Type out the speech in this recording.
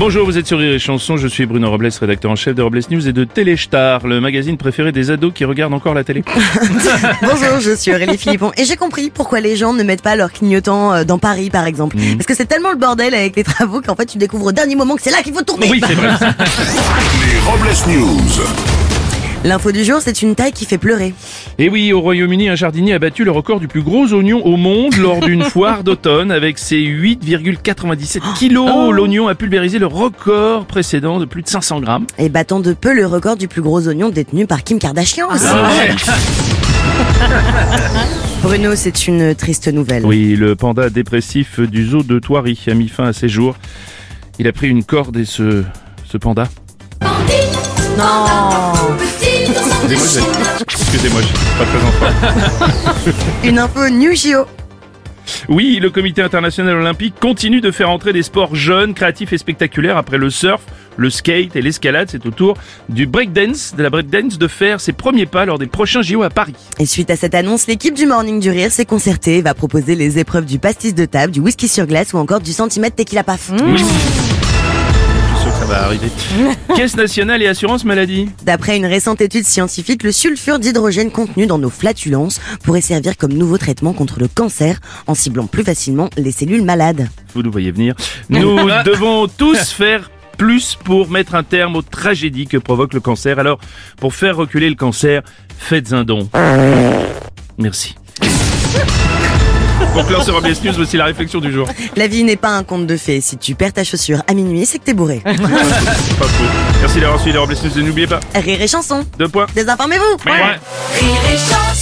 Bonjour, vous êtes sur Rire et Chanson, je suis Bruno Robles, rédacteur en chef de Robles News et de Téléstar, le magazine préféré des ados qui regardent encore la télé. Bonjour, je suis Aurélie Philippon et j'ai compris pourquoi les gens ne mettent pas leur clignotant euh, dans Paris par exemple. Mhm. Parce que c'est tellement le bordel avec les travaux qu'en fait tu découvres au dernier moment que c'est là qu'il faut tourner. Oui, c'est vrai. Les Robles News. L'info du jour, c'est une taille qui fait pleurer. Et oui, au Royaume-Uni, un jardinier a battu le record du plus gros oignon au monde lors d'une foire d'automne avec ses 8,97 kilos. L'oignon a pulvérisé le record précédent de plus de 500 grammes. Et battant de peu le record du plus gros oignon détenu par Kim Kardashian. aussi. Bruno, c'est une triste nouvelle. Oui, le panda dépressif du zoo de Thoiry a mis fin à ses jours. Il a pris une corde et ce, ce panda. Non j'ai- excusez-moi, je suis pas très enfant. Une info New Geo. Oui, le comité international olympique continue de faire entrer des sports jeunes, créatifs et spectaculaires après le surf, le skate et l'escalade. C'est au tour du breakdance, de la breakdance de faire ses premiers pas lors des prochains JO à Paris. Et suite à cette annonce, l'équipe du Morning du Rire s'est concertée et va proposer les épreuves du pastis de table, du whisky sur glace ou encore du centimètre tequila paf. Oui. Caisse nationale et assurance maladie. D'après une récente étude scientifique, le sulfure d'hydrogène contenu dans nos flatulences pourrait servir comme nouveau traitement contre le cancer en ciblant plus facilement les cellules malades. Vous nous voyez venir. Nous devons tous faire plus pour mettre un terme aux tragédies que provoque le cancer. Alors, pour faire reculer le cancer, faites un don. Merci. Pour clore ce Robles News, voici la réflexion du jour. La vie n'est pas un conte de fées. Si tu perds ta chaussure à minuit, c'est que t'es bourré. Pas faux. Merci d'avoir suivi les Robles News et n'oubliez pas, Rire et chanson. deux points. Désinformez-vous. Ouais. Rire et chanson